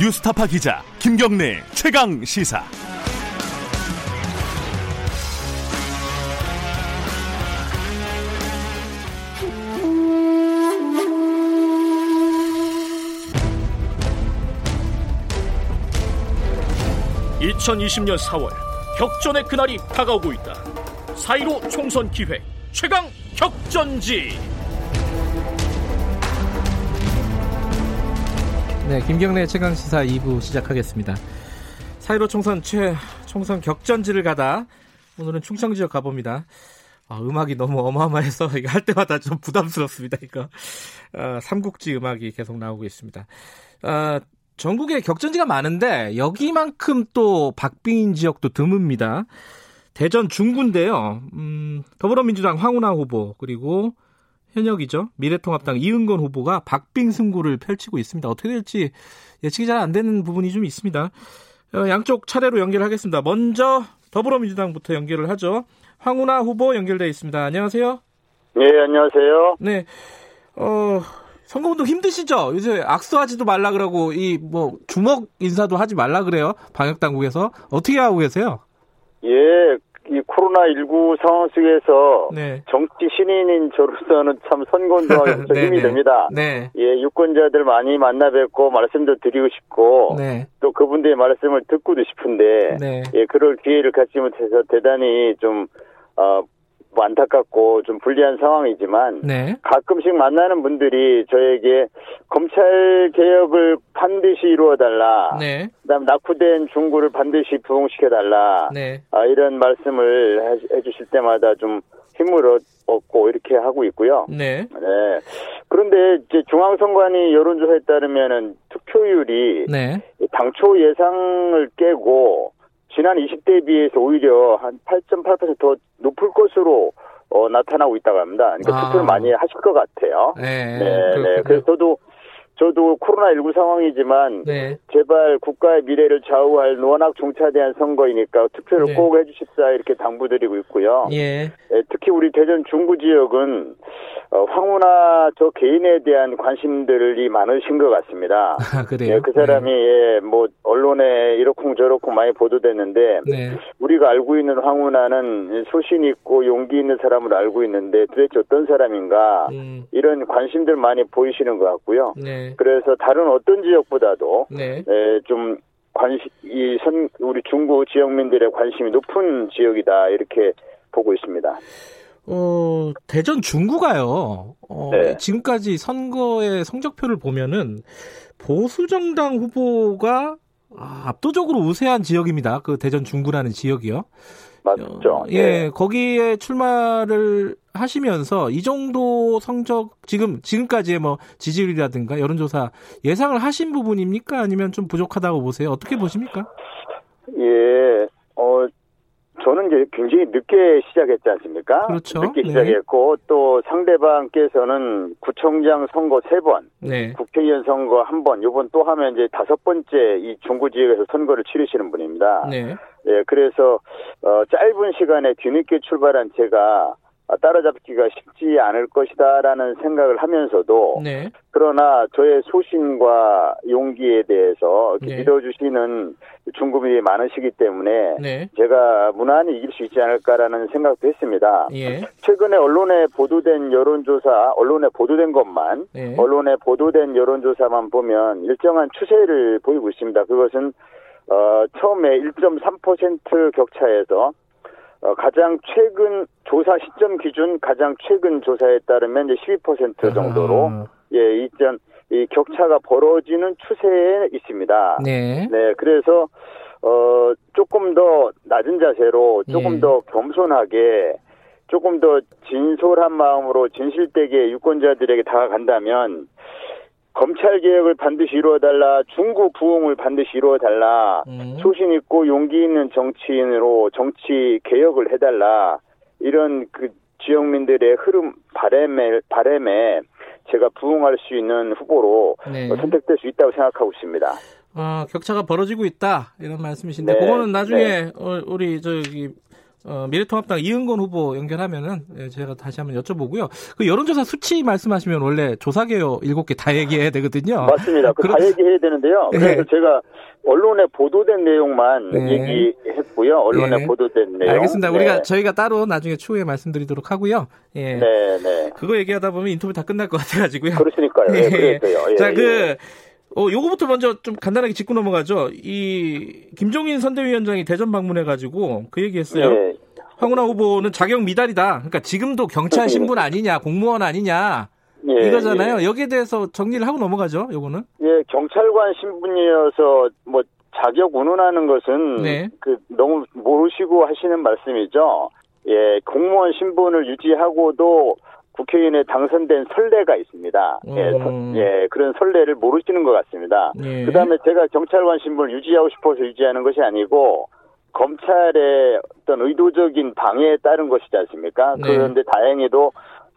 뉴스타파 기자 김경래 최강 시사. (2020년 4월) 격전의 그날이 다가오고 있다 (4.15) 총선 기획 최강 격전지 네, 김경래 최강 시사 2부 시작하겠습니다. 4.15 총선 최 총선 격전지를 가다 오늘은 충청 지역 가봅니다. 아, 음악이 너무 어마어마해서 이거 할 때마다 좀 부담스럽습니다. 이거 아, 삼국지 음악이 계속 나오고 있습니다. 아, 전국에 격전지가 많은데 여기만큼 또 박빙인 지역도 드뭅니다. 대전 중구인데요. 음, 더불어민주당 황운하 후보 그리고 현역이죠. 미래통합당 이은건 후보가 박빙 승부를 펼치고 있습니다. 어떻게 될지 예측이 잘 안 되는 부분이 좀 있습니다. 어, 양쪽 차례로 연결하겠습니다. 먼저 더불어민주당부터 연결을 하죠. 황운하 후보 연결돼 있습니다. 안녕하세요. 네, 안녕하세요. 네. 어, 선거운동 힘드시죠? 요새 악수하지도 말라 그러고 이 뭐 주먹 인사도 하지 말라 그래요. 방역 당국에서 어떻게 하고 계세요? 예, 이 코로나19 상황 속에서 네. 정치 신인인 저로서는 참 선거운동하기 네, 힘이 네. 됩니다. 네. 예, 유권자들 많이 만나 뵙고 말씀도 드리고 싶고 네. 또 그분들의 말씀을 듣고도 싶은데 네. 예, 그럴 기회를 갖지 못해서 대단히 좀 어, 뭐 안타깝고 좀 불리한 상황이지만 네. 가끔씩 만나는 분들이 저에게 검찰 개혁을 반드시 이루어 달라. 네. 그다음 낙후된 중구를 반드시 부흥시켜 달라. 네. 아, 이런 말씀을 해, 해주실 때마다 좀 힘을 얻고 이렇게 하고 있고요. 네. 네. 그런데 이제 중앙선관위 여론조사에 따르면은 투표율이 네. 당초 예상을 깨고 지난 20대에 비해서 오히려 한 8.8%더 높을 것으로 어, 나타나고 있다고 합니다. 그러니까 아. 투표를 많이 하실 것 같아요. 네. 네, 네. 그래서 저도 저도 코로나19 상황이지만 네. 제발 국가의 미래를 좌우할 워낙 종차대한 선거이니까 투표를 네. 꼭 해주십사 이렇게 당부드리고 있고요. 예. 예, 특히 우리 대전 중구 지역은 어, 황운하 저 개인에 대한 관심들이 많으신 것 같습니다. 아, 그래요. 예, 그 사람이 예, 뭐 언론에 이렇쿵저렇쿵 많이 보도됐는데 네. 우리가 알고 있는 황운하는 소신 있고 용기 있는 사람으로 알고 있는데 도대체 어떤 사람인가 음. 이런 관심들 많이 보이시는 것 같고요. 네. 그래서 다른 어떤 지역보다도 네. 에, 좀 관심 이 선 우리 중구 지역민들의 관심이 높은 지역이다 이렇게 보고 있습니다. 어, 대전 중구가요. 어, 네. 지금까지 선거의 성적표를 보면은 보수 정당 후보가 아, 압도적으로 우세한 지역입니다. 그 대전 중구라는 지역이요. 맞죠? 어, 예, 네. 거기에 출마를 하시면서 이 정도 성적 지금 지금까지의 뭐 지지율이라든가 여론조사 예상을 하신 부분입니까? 아니면 좀 부족하다고 보세요? 어떻게 보십니까? 예, 어, 저는 이제 굉장히 늦게 시작했지 않습니까? 그렇죠. 늦게 네. 시작했고, 또 상대방께서는 구청장 선거 세 번, 네, 국회의원 선거 한 번, 요번 또 하면 이제 다섯 번째 이 중구 지역에서 선거를 치르시는 분입니다. 네, 예, 그래서, 어, 짧은 시간에 뒤늦게 출발한 제가 아, 따라잡기가 쉽지 않을 것이다라는 생각을 하면서도 네, 그러나 저의 소신과 용기에 대해서 네. 믿어주시는 중국인이 많으시기 때문에 네, 제가 무난히 이길 수 있지 않을까라는 생각도 했습니다. 예, 최근에 언론에 보도된 여론조사, 언론에 보도된 것만, 네. 언론에 보도된 여론조사만 보면 일정한 추세를 보이고 있습니다. 그것은 어, 처음에 1.3% 격차에서 어, 가장 최근 조사 시점 기준 가장 최근 조사에 따르면 이제 12% 정도로 아, 예, 이전 이 격차가 벌어지는 추세에 있습니다. 네, 네, 그래서 어 조금 더 낮은 자세로 조금 예. 더 겸손하게 조금 더 진솔한 마음으로 진실되게 유권자들에게 다가간다면 검찰 개혁을 반드시 이루어달라, 중국 부흥을 반드시 이루어달라, 음. 소신 있고 용기 있는 정치인으로 정치 개혁을 해달라 이런 그 지역민들의 흐름 바램에 바램에 제가 부응할 수 있는 후보로 네. 선택될 수 있다고 생각하고 있습니다. 어, 격차가 벌어지고 있다 이런 말씀이신데 네, 그거는 나중에 어, 우리 저기 어, 미래통합당 이은건 후보 연결하면은 예, 제가 다시 한번 여쭤보고요. 그 여론조사 수치 말씀하시면 원래 조사개요 7개 다 얘기해야 되거든요. 맞습니다. 그 다 얘기해야 되는데요. 네. 그래서 제가 언론에 보도된 내용만 네. 얘기했고요. 언론에 네. 보도된 내용. 알겠습니다. 네. 우리가 저희가 따로 나중에 추후에 말씀드리도록 하고요. 예. 네, 네. 그거 얘기하다 보면 인터뷰 다 끝날 것 같아가지고요. 그렇으니까요. 예, 예. 예, 자, 예. 그, 어, 요거부터 먼저 좀 간단하게 짚고 넘어가죠. 이, 김종인 선대위원장이 대전 방문해가지고 그 얘기 했어요. 예. 황운하 후보는 자격 미달이다. 그러니까 지금도 경찰 신분 아니냐, 공무원 아니냐. 예, 이거잖아요. 여기에 대해서 정리를 하고 넘어가죠, 요거는. 예, 경찰관 신분이어서 뭐 자격 운운하는 것은 네. 그 너무 모르시고 하시는 말씀이죠. 예, 공무원 신분을 유지하고도 국회의원에 당선된 선례가 있습니다. 예, 음. 서- 예, 그런 선례를 모르시는 것 같습니다. 예. 그다음에 제가 경찰관 신분을 유지하고 싶어서 유지하는 것이 아니고 검찰의 어떤 의도적인 방해에 따른 것이지 않습니까? 네. 그런데 다행히도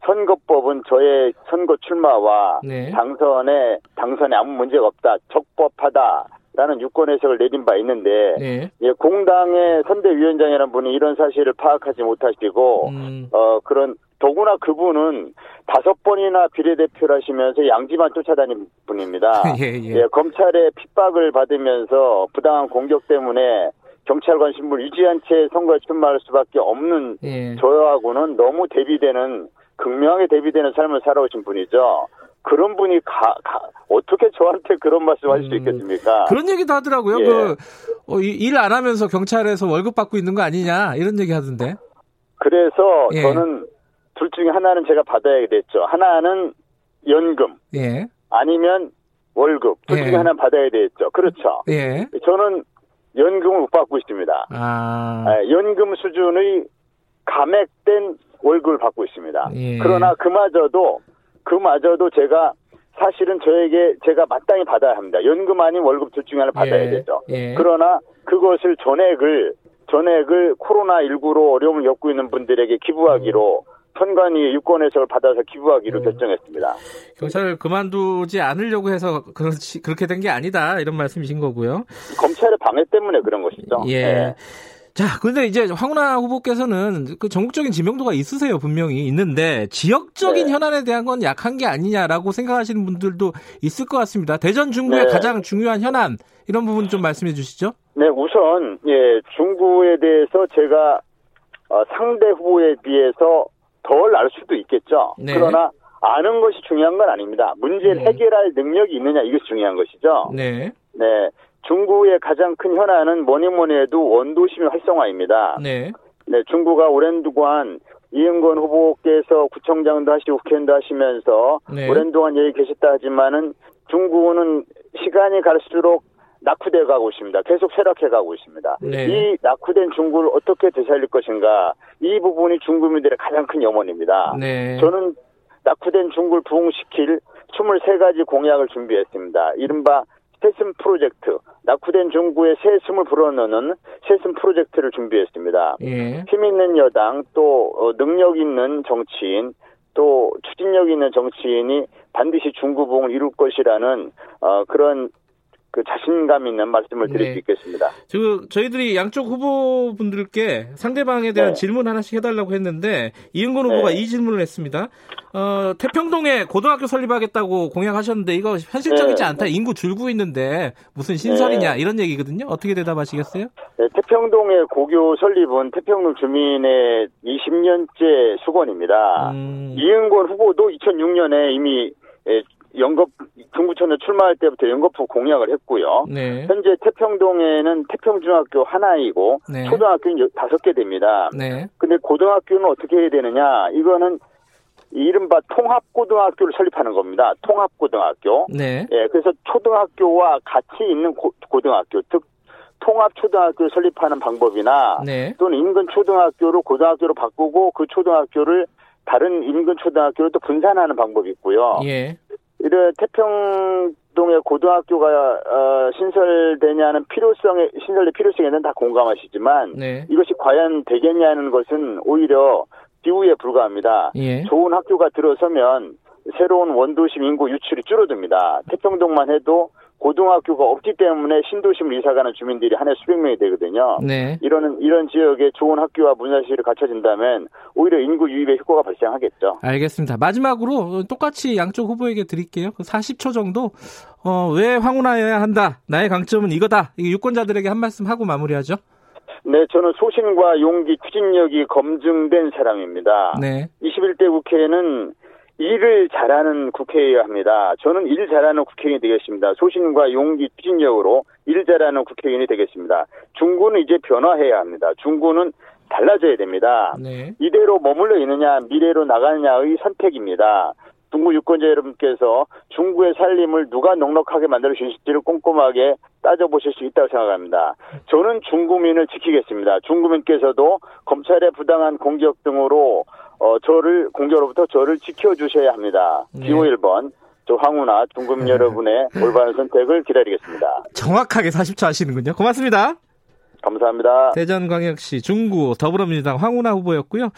선거법은 저의 선거 출마와 네. 당선에 당선에 아무 문제가 없다, 적법하다 라는 유권 해석을 내린 바 있는데 네. 예, 공당의 선대위원장이라는 분이 이런 사실을 파악하지 못하시고 음, 어 그런 더구나 그분은 다섯 번이나 비례대표를 하시면서 양지만 쫓아다닌 분입니다. 예, 예. 예, 검찰의 핍박을 받으면서 부당한 공격 때문에 경찰관 신분을 유지한 채 선거에 출마할 수밖에 없는 예. 저하고는 너무 대비되는 극명하게 대비되는 삶을 살아오신 분이죠. 그런 분이 가, 가- 어떻게 저한테 그런 말씀하실 수 음, 있겠습니까? 그런 얘기도 하더라고요. 예. 그, 어, 일안 하면서 경찰에서 월급 받고 있는 거 아니냐, 이런 얘기 하던데. 그래서 예. 저는 둘 중에 하나는 제가 받아야 됐죠. 하나는 연금 예. 아니면 월급 둘 예. 중에 하나는 받아야 되겠죠. 그렇죠. 예. 저는 연금을 못 받고 있습니다. 아. 예, 연금 수준의 감액된 월급을 받고 있습니다. 예. 그러나 그마저도 그마저도 제가 사실은 저에게 제가 마땅히 받아야 합니다. 연금 아닌 월급 둘 중에 하나 받아야 예. 되죠. 예. 그러나 그것을 전액을 전액을 코로나 19로 어려움을 겪고 있는 분들에게 기부하기로 선관위 유권 해석을 받아서 기부하기로 음. 결정했습니다. 경찰을 그만두지 않으려고 해서 그렇지, 그렇게 된 게 아니다. 이런 말씀이신 거고요. 검찰의 방해 때문에 그런 것이죠. 예. 네. 자, 근데 이제 황운하 후보께서는 그 전국적인 지명도가 있으세요, 분명히 있는데 지역적인 네. 현안에 대한 건 약한 게 아니냐라고 생각하시는 분들도 있을 것 같습니다. 대전 중구의 네. 가장 중요한 현안 이런 부분 좀 말씀해 주시죠. 네, 우선 예 중구에 대해서 제가 어, 상대 후보에 비해서 덜 알 수도 있겠죠. 네. 그러나 아는 것이 중요한 건 아닙니다. 문제를 네. 해결할 능력이 있느냐 이것이 중요한 것이죠. 네, 네, 중구의 가장 큰 현안은 뭐니 뭐니 해도 원도심의 활성화입니다. 네, 네, 중구가 오랜 동안 이은건 후보께서 구청장도 하시고 국회의원도 하시면서 네. 오랜 동안 여기 계셨다 하지만은 중구는 시간이 갈수록 낙후돼 가고 있습니다. 계속 쇠락해 가고 있습니다. 네. 이 낙후된 중구를 어떻게 되살릴 것인가 이 부분이 중구민들의 가장 큰 염원입니다. 네. 저는 낙후된 중구를 부흥시킬 23가지 공약을 준비했습니다. 이른바 새슴 프로젝트, 낙후된 중구에 새슴을 불어넣는 새슴 프로젝트를 준비했습니다. 예. 힘 있는 여당, 또 어, 능력 있는 정치인, 또 추진력 있는 정치인이 반드시 중구봉을 이룰 것이라는 어, 그런 그 자신감 있는 말씀을 드릴 네. 수 있겠습니다. 지금 저희들이 양쪽 후보분들께 상대방에 대한 네. 질문 하나씩 해달라고 했는데 이은건 후보가 네. 이 질문을 했습니다. 어, 태평동에 고등학교 설립하겠다고 공약하셨는데 이거 현실적이지 네. 않다. 인구 줄고 있는데 무슨 신설이냐 네. 이런 얘기거든요. 어떻게 대답하시겠어요? 네, 태평동의 고교 설립은 태평동 주민의 20년째 수건입니다. 음, 이은권 후보도 2006년에 이미 예, 연급 중구청에 출마할 때부터 연거푸 공약을 했고요. 네, 현재 태평동에는 태평중학교 하나이고 네. 초등학교는 여- 다섯 개 됩니다. 네, 근데 고등학교는 어떻게 해야 되느냐? 이거는 이른바 통합고등학교를 설립하는 겁니다. 통합고등학교. 네, 예, 그래서 초등학교와 같이 있는 고, 고등학교, 즉 통합초등학교를 설립하는 방법이나 네, 또는 인근 초등학교를 고등학교로 바꾸고 그 초등학교를 다른 인근 초등학교로 또 분산하는 방법이 있고요. 예, 이래 태평동의 고등학교가 어, 신설되냐는 필요성에 신설의 필요성에는 다 공감하시지만 네, 이것이 과연 되겠냐는 것은 오히려 기후에 불과합니다. 예, 좋은 학교가 들어서면 새로운 원도심 인구 유출이 줄어듭니다. 태평동만 해도 고등학교가 없기 때문에 신도심을 이사 가는 주민들이 한 해 수백 명이 되거든요. 네. 이런 이런 지역에 좋은 학교와 문화시설이 갖춰진다면 오히려 인구 유입의 효과가 발생하겠죠. 알겠습니다. 마지막으로 똑같이 양쪽 후보에게 드릴게요. 그 40초 정도 어, 왜 황운하여야 한다. 나의 강점은 이거다. 이 유권자들에게 한 말씀 하고 마무리하죠. 네, 저는 소신과 용기, 추진력이 검증된 사람입니다. 네. 21대 국회는 일을 잘하는 국회여야 합니다. 저는 일 잘하는 국회의원이 되겠습니다. 소신과 용기, 추진력으로 일 잘하는 국회의원이 되겠습니다. 중구는 이제 변화해야 합니다. 중구는 달라져야 됩니다. 네. 이대로 머물러 있느냐, 미래로 나가느냐의 선택입니다. 중구 유권자 여러분께서 중구의 살림을 누가 넉넉하게 만들어 주실지를 꼼꼼하게 따져보실 수 있다고 생각합니다. 저는 중구민을 지키겠습니다. 중구민께서도 검찰의 부당한 공격 등으로 어, 저를 공격으로부터 저를 지켜주셔야 합니다. 네. 기호 1번 저 황우나 중구민 여러분의 올바른 선택을 기다리겠습니다. 정확하게 40초 하시는군요. 고맙습니다. 감사합니다. 대전광역시 중구 더불어민주당 황운하 후보였고요.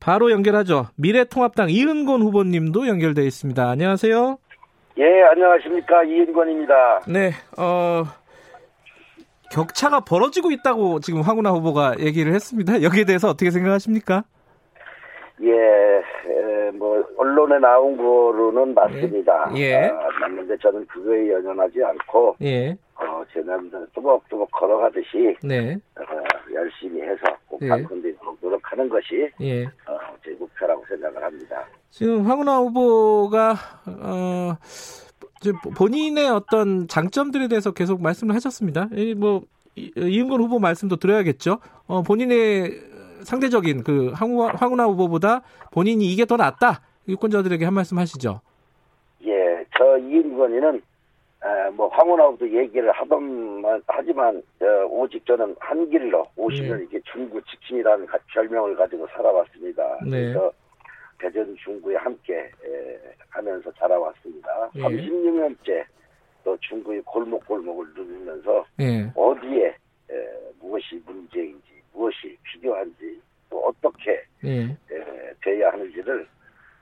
바로 연결하죠. 미래통합당 이은곤 후보님도 연결돼 있습니다. 안녕하세요. 예, 안녕하십니까. 이은권입니다. 네, 어, 격차가 벌어지고 있다고 지금 황운하 후보가 얘기를 했습니다. 여기에 대해서 어떻게 생각하십니까? 예, 에, 뭐, 언론에 나온 거로는 맞습니다. 예. 아, 맞는데 저는 그거에 연연하지 않고, 예, 어, 제 남자는 뚜벅뚜벅 걸어가듯이, 네, 어, 열심히 해서 꼭 예. 당선되도록 노력하는 것이, 예. 어, 제 목표라고 생각을 합니다. 지금 황운하 후보가 어 본인의 어떤 장점들에 대해서 계속 말씀을 하셨습니다. 이뭐 이- 이은건 후보 말씀도 들어야겠죠. 어 본인의 상대적인 그 황우- 황운하 후보보다 본인이 이게 더 낫다. 유권자들에게 한 말씀 하시죠. 예, 저 이은권이는, 에, 뭐, 황혼하고도 얘기를 하던, 하지만, 어, 오직 저는 한 길로, 50년 네. 이게 중구 지킴이라는 가- 별명을 가지고 살아왔습니다. 네. 그래서 대전 중구에 함께 에, 하면서 자라왔습니다. 예. 36년째 또 중구의 골목골목을 누비면서 예. 어디에 에, 무엇이 문제인지, 무엇이 필요한지, 또 어떻게 예. 에, 돼야 하는지를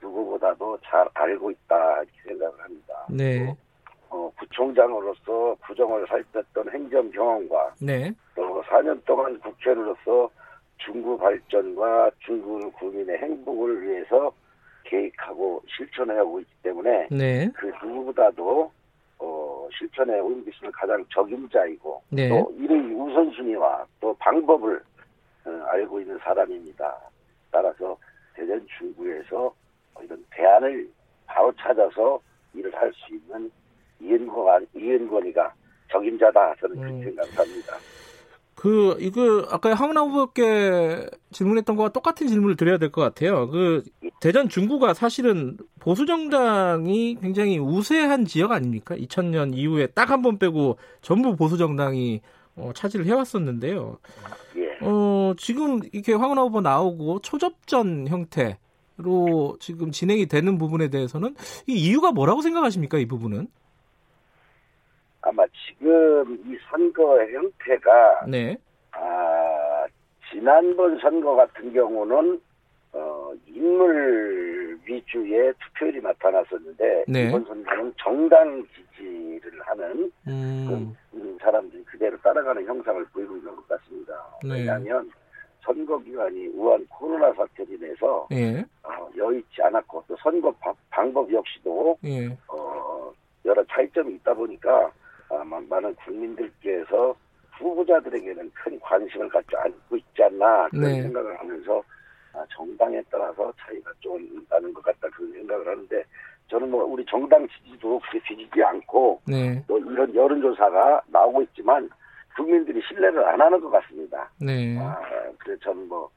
누구보다도 잘 알고 있다 이렇게 생각을 합니다. 네. 어, 구청장으로서 구정을 살폈던 행정 경험과 네. 또 4년 동안 국회의원으로서 중구 발전과 중구 국민의 행복을 위해서 계획하고 실천해오고 있기 때문에 네. 그 누구보다도 어, 실천에 있는 가장 적임자이고 네. 또 일의 우선순위와 또 방법을 어, 알고 있는 사람입니다. 따라서 대전 중구에서 이런 대안을 바로 찾아서 일을 할 수 있는 이은권, 이은권이가 적임자다 저는 그렇게 음. 생각합니다. 그 이거 아까 황운하 후보께 질문했던 거와 똑같은 질문을 드려야 될 것 같아요. 그 대전 중구가 사실은 보수 정당이 굉장히 우세한 지역 아닙니까? 2000년 이후에 딱 한 번 빼고 전부 보수 정당이 어, 차지를 해왔었는데요. 예. 어, 지금 이렇게 황운하 후보 나오고 초접전 형태로 지금 진행이 되는 부분에 대해서는 이 이유가 뭐라고 생각하십니까? 이 부분은? 아마 지금 이 선거 형태가 네, 아, 지난번 선거 같은 경우는 어, 인물 위주의 투표율이 나타났었는데 네. 이번 선거는 정당 지지를 하는 음, 그 사람들이 그대로 따라가는 형상을 보이고 있는 것 같습니다. 네. 왜냐하면 선거 기간이 우한 코로나 사태로 인해서 예, 어, 여의치 않았고 또 선거 바- 방법 역시도 예, 어, 여러 차이점이 있다 보니까 아마 많은 국민들께서 후보자들에게는 큰 관심을 갖지 않고 있지 않나 그런 네. 생각을 하면서 아, 정당에 따라서 차이가 좀 나는 것 같다 그런 생각을 하는데 저는 뭐 우리 정당 지지도 그렇게 뒤지지 않고 네, 또 이런 여론조사가 나오고 있지만 국민들이 신뢰를 안 하는 것 같습니다. 네. 아, 그래서 저는 뭐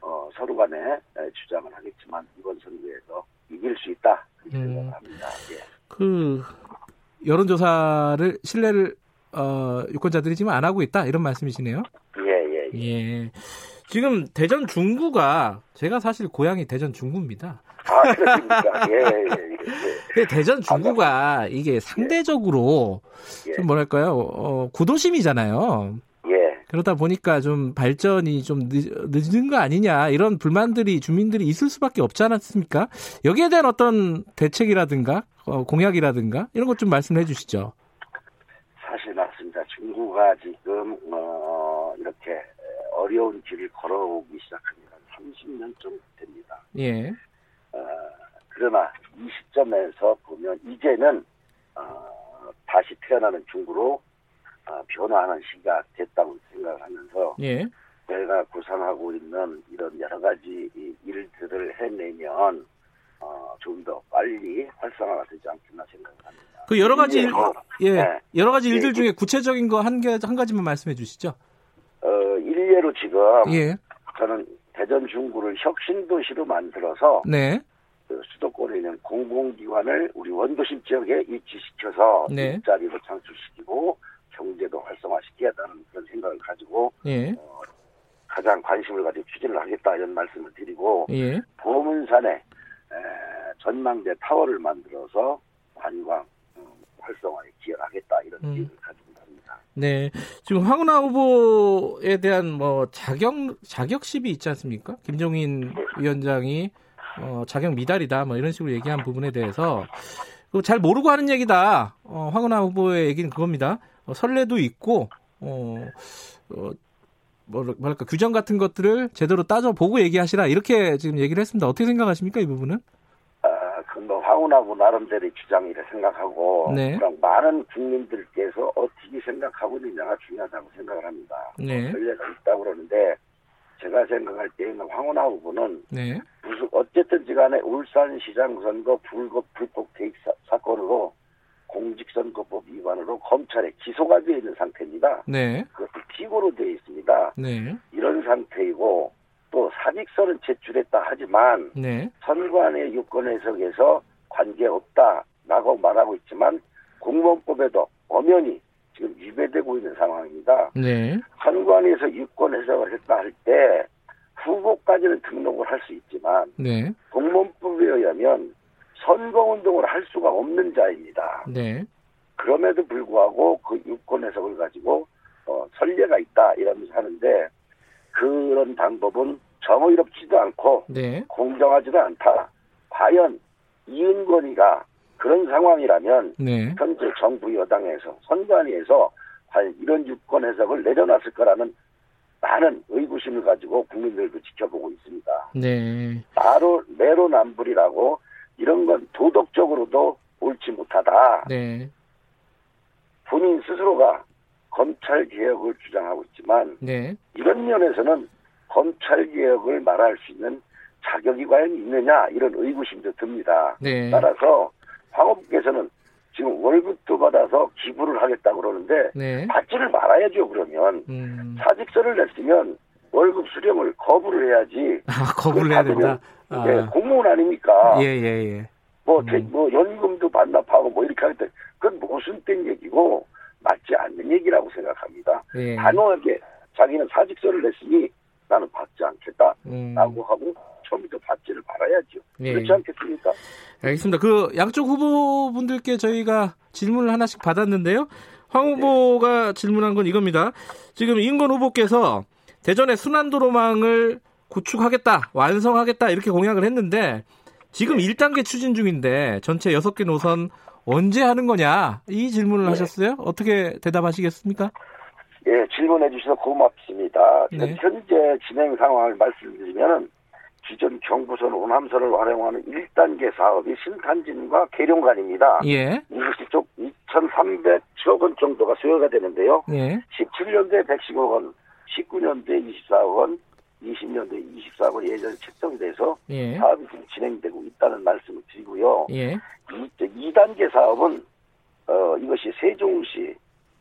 어, 서로 간에 에, 주장을 하겠지만 이번 선거에서 이길 수 있다 그렇게 음. 생각을 합니다. 예. 그 여론조사를 신뢰를 어, 유권자들이 지금 안 하고 있다 이런 말씀이시네요. 예, 예, 예. 예. 지금 대전 중구가 제가 사실 고향이 대전 중구입니다. 아, 그렇습니까? 예, 예, 예. 근데 대전 중구가 이게 상대적으로 예. 좀 뭐랄까요 어, 구도심이잖아요. 예. 예. 그러다 보니까 좀 발전이 좀 늦, 늦은 거 아니냐 이런 불만들이 주민들이 있을 수밖에 없지 않았습니까? 여기에 대한 어떤 대책이라든가 어, 공약이라든가 이런 것 좀 말씀해 주시죠. 그러니까 중구가 지금 어, 이렇게 어려운 길을 걸어오기 시작한 지한 30년쯤 됩니다. 예. 어, 그러나 이 시점에서 보면 이제는 어, 다시 태어나는 중구로 어, 변화하는 시기가 됐다고 생각을 하면서 예. 저희가 구상하고 있는 이런 여러 가지 이 일들을 해내면 어, 좀 더 빨리 활성화가 되지 않겠나 생각을 합니다. 그 여러 가지 일, 예. 네. 여러 가지 일들 예. 중에 구체적인 거 한 개 한 가지만 말씀해 주시죠. 어, 일례로 지금 예. 저는 대전 중구를 혁신도시로 만들어서 네. 그 수도권에 있는 공공기관을 우리 원도심 지역에 위치시켜서 네. 일자리도 창출시키고 경제도 활성화시키겠다는 그런 생각을 가지고 예. 어, 가장 관심을 가지고 추진을 하겠다 이런 말씀을 드리고 예. 보문산에 에, 전망대 타워를 만들어서 관광 음, 활성화에 기여하겠다 이런 음. 계획을 가지고 있습니다. 네. 지금 황운하 후보에 대한 뭐 자격 자격십이 있지 않습니까? 김종인 위원장이 어, 자격 미달이다 뭐 이런 식으로 얘기한 부분에 대해서 그거 잘 모르고 하는 얘기다. 어, 황운하 후보의 얘기는 그겁니다. 어, 선례도 있고 어, 어 뭐랄- 뭐랄까 규정 같은 것들을 제대로 따져 보고 얘기하시라 이렇게 지금 얘기를 했습니다. 어떻게 생각하십니까 이 부분은? 황운하고 나름대로의 주장이라 생각하고 네. 그럼 많은 국민들께서 어떻게 생각하고 있느냐가 중요하다고 생각을 합니다. 네. 전례가 있다고 그러는데 제가 생각할 때는 황운하 후보는 네. 무슨 어쨌든지 간에 울산시장 선거 불법 불법 개입 사, 사건으로 공직선거법 위반으로 검찰에 기소가 되어 있는 상태입니다. 네. 그것도 피고로 되어 있습니다. 네. 이런 상태이고 또 사직서는 제출했다 하지만 네. 선관의 유권 해석에서 관계없다라고 말하고 있지만 공무원법에도 엄연히 지금 위배되고 있는 상황입니다. 네. 선관위에서 유권 해석을 했다 할 때 후보까지는 등록을 할 수 있지만 네. 공무원법에 의하면 선거운동을 할 수가 없는 자입니다. 네. 그럼에도 불구하고 그 유권 해석을 가지고 어, 선례가 있다 이러면서 하는데 그런 방법은 정의롭지도 않고 네. 공정하지도 않다. 과연 이은권이가 그런 상황이라면 네. 현재 정부 여당에서 선관위에서 과연 이런 유권 해석을 내려놨을 거라는 많은 의구심을 가지고 국민들도 지켜보고 있습니다. 네. 나로 내로남불이라고 이런 건 도덕적으로도 옳지 못하다. 네. 본인 스스로가 검찰 개혁을 주장하고 있지만 네. 이런 면에서는 검찰 개혁을 말할 수 있는 자격이 과연 있느냐 이런 의구심도 듭니다. 네. 따라서 황업께서는 지금 월급도 받아서 기부를 하겠다고 그러는데 네. 받지를 말아야죠 그러면 음. 사직서를 냈으면 월급 수령을 거부를 해야지 아, 거부를 해야 된다. 아. 예, 공무원 아닙니까? 예, 예, 예. 뭐, 음. 대- 뭐 연금도 반납하고 뭐 이렇게 하는데 그건 모순 된 얘기고 맞지 않는 얘기라고 생각합니다. 예. 단호하게 자기는 사직서를 냈으니 나는 받지 않겠다 라고 음. 하고 처음부터 받지를 말아야죠. 예. 그렇지 않겠습니까? 알겠습니다. 그 양쪽 후보분들께 저희가 질문을 하나씩 받았는데요. 황 후보가 질문한 건 이겁니다. 지금 이은건 후보께서 대전의 순환도로망을 구축하겠다, 완성하겠다 이렇게 공약을 했는데 지금 1단계 추진 중인데 전체 6개 노선 언제 하는 거냐 이 질문을 네. 하셨어요. 어떻게 대답하시겠습니까? 예, 질문해 주셔서 고맙습니다. 네. 현재 진행 상황을 말씀드리면 기존 경부선 오남선을 활용하는 1단계 사업이 신탄진과 계룡간입니다. 예, 이것이 좀 2,300억 원 정도가 소요가 되는데요. 예, 17년도에 110억 원, 19년도에 24억 원, 20년도에 24억 원 예전에 책정돼서 예, 사업이 지금 진행되고 있다는 말씀을 드리고요. 예, 이, 2단계 사업은 어, 이것이 세종시,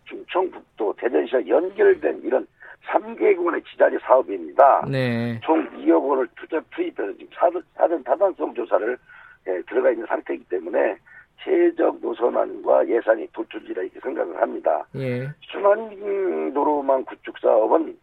충청북도, 대전시와 연결된 이런 3개국의 지자리 사업입니다. 네, 총 2억 원을 투자 투입해서 지금 사전, 사전 타당성 조사를 예, 들어가 있는 상태이기 때문에 최적 노선안과 예산이 도출지라 이렇게 생각을 합니다. 예, 순환도로망 구축 사업은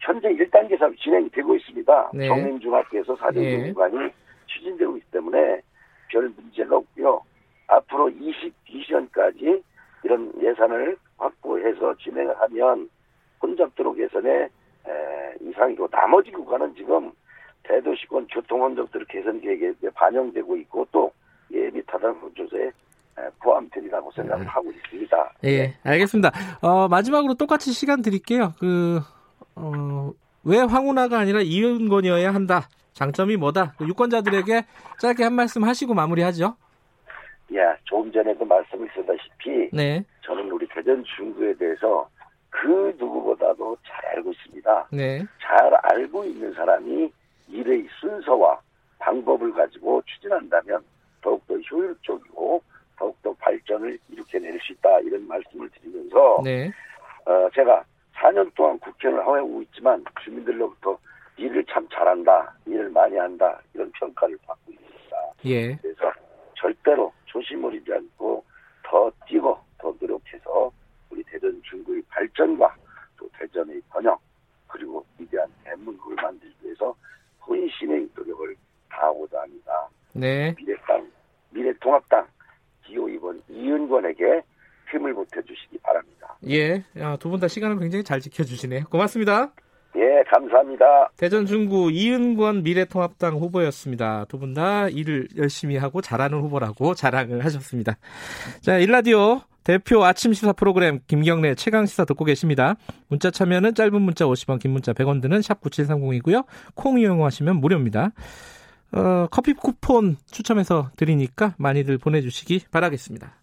현재 1단계 사업 진행이 되고 있습니다. 네. 정림중학교에서 예. 4대 공간이 추진되고 있기 때문에 별 문제가 없고요. 앞으로 22년까지 이런 예산을 확보해서 진행을 하면 혼잡도로 개선에 에, 이상이고 나머지 구간은 지금 대도시권 교통혼잡도로 개선 계획에 반영되고 있고 또 예비 타당성 조사에 포함되리라고 생각을 하고 있습니다. 예, 알겠습니다. 어, 마지막으로 똑같이 시간 드릴게요. 그, 어, 왜 황운하가 아니라 이은권이어야 한다. 장점이 뭐다. 그 유권자들에게 짧게 한 말씀 하시고 마무리하죠. 예, 조금 전에도 말씀을 드렸다시피 네, 저는 우리 대전 중구에 대해서 그 누구보다도 잘 알고 있습니다. 네, 잘 알고 있는 사람이 일의 순서와 방법을 가지고 추진한다면 더욱더 효율적이고 더욱더 발전을 일으켜낼 수 있다 이런 말씀을 드리면서 네, 어, 제가 4년 동안 국회의원을 하고 있지만 주민들로부터 일을 참 잘한다, 일을 많이 한다 이런 평가를 받고 있습니다. 예, 그래서 절대로 조심을 잃지 않고 더 뛰고 더 노력해서 우리 대전 중구의 발전과 또 대전의 번영 그리고 위대한 대문구를 만들기 위해서 혼신의 노력을 다하고자 합니다. 네, 미래당, 미래통합당 기호 2번 이은권에게 힘을 보태주시기 바랍니다. 예. 두 분 다 시간을 굉장히 잘 지켜주시네요. 고맙습니다. 예, 감사합니다. 대전 중구 이은권 미래통합당 후보였습니다. 두 분 다 일을 열심히 하고 잘하는 후보라고 자랑을 하셨습니다. 자, 일라디오 대표 아침 시사 프로그램 김경래 최강 시사 듣고 계십니다. 문자 참여는 짧은 문자 50원, 긴 문자 100원 드는 샵 9730이고요. 콩 이용하시면 무료입니다. 어, 커피 쿠폰 추첨해서 드리니까 많이들 보내주시기 바라겠습니다.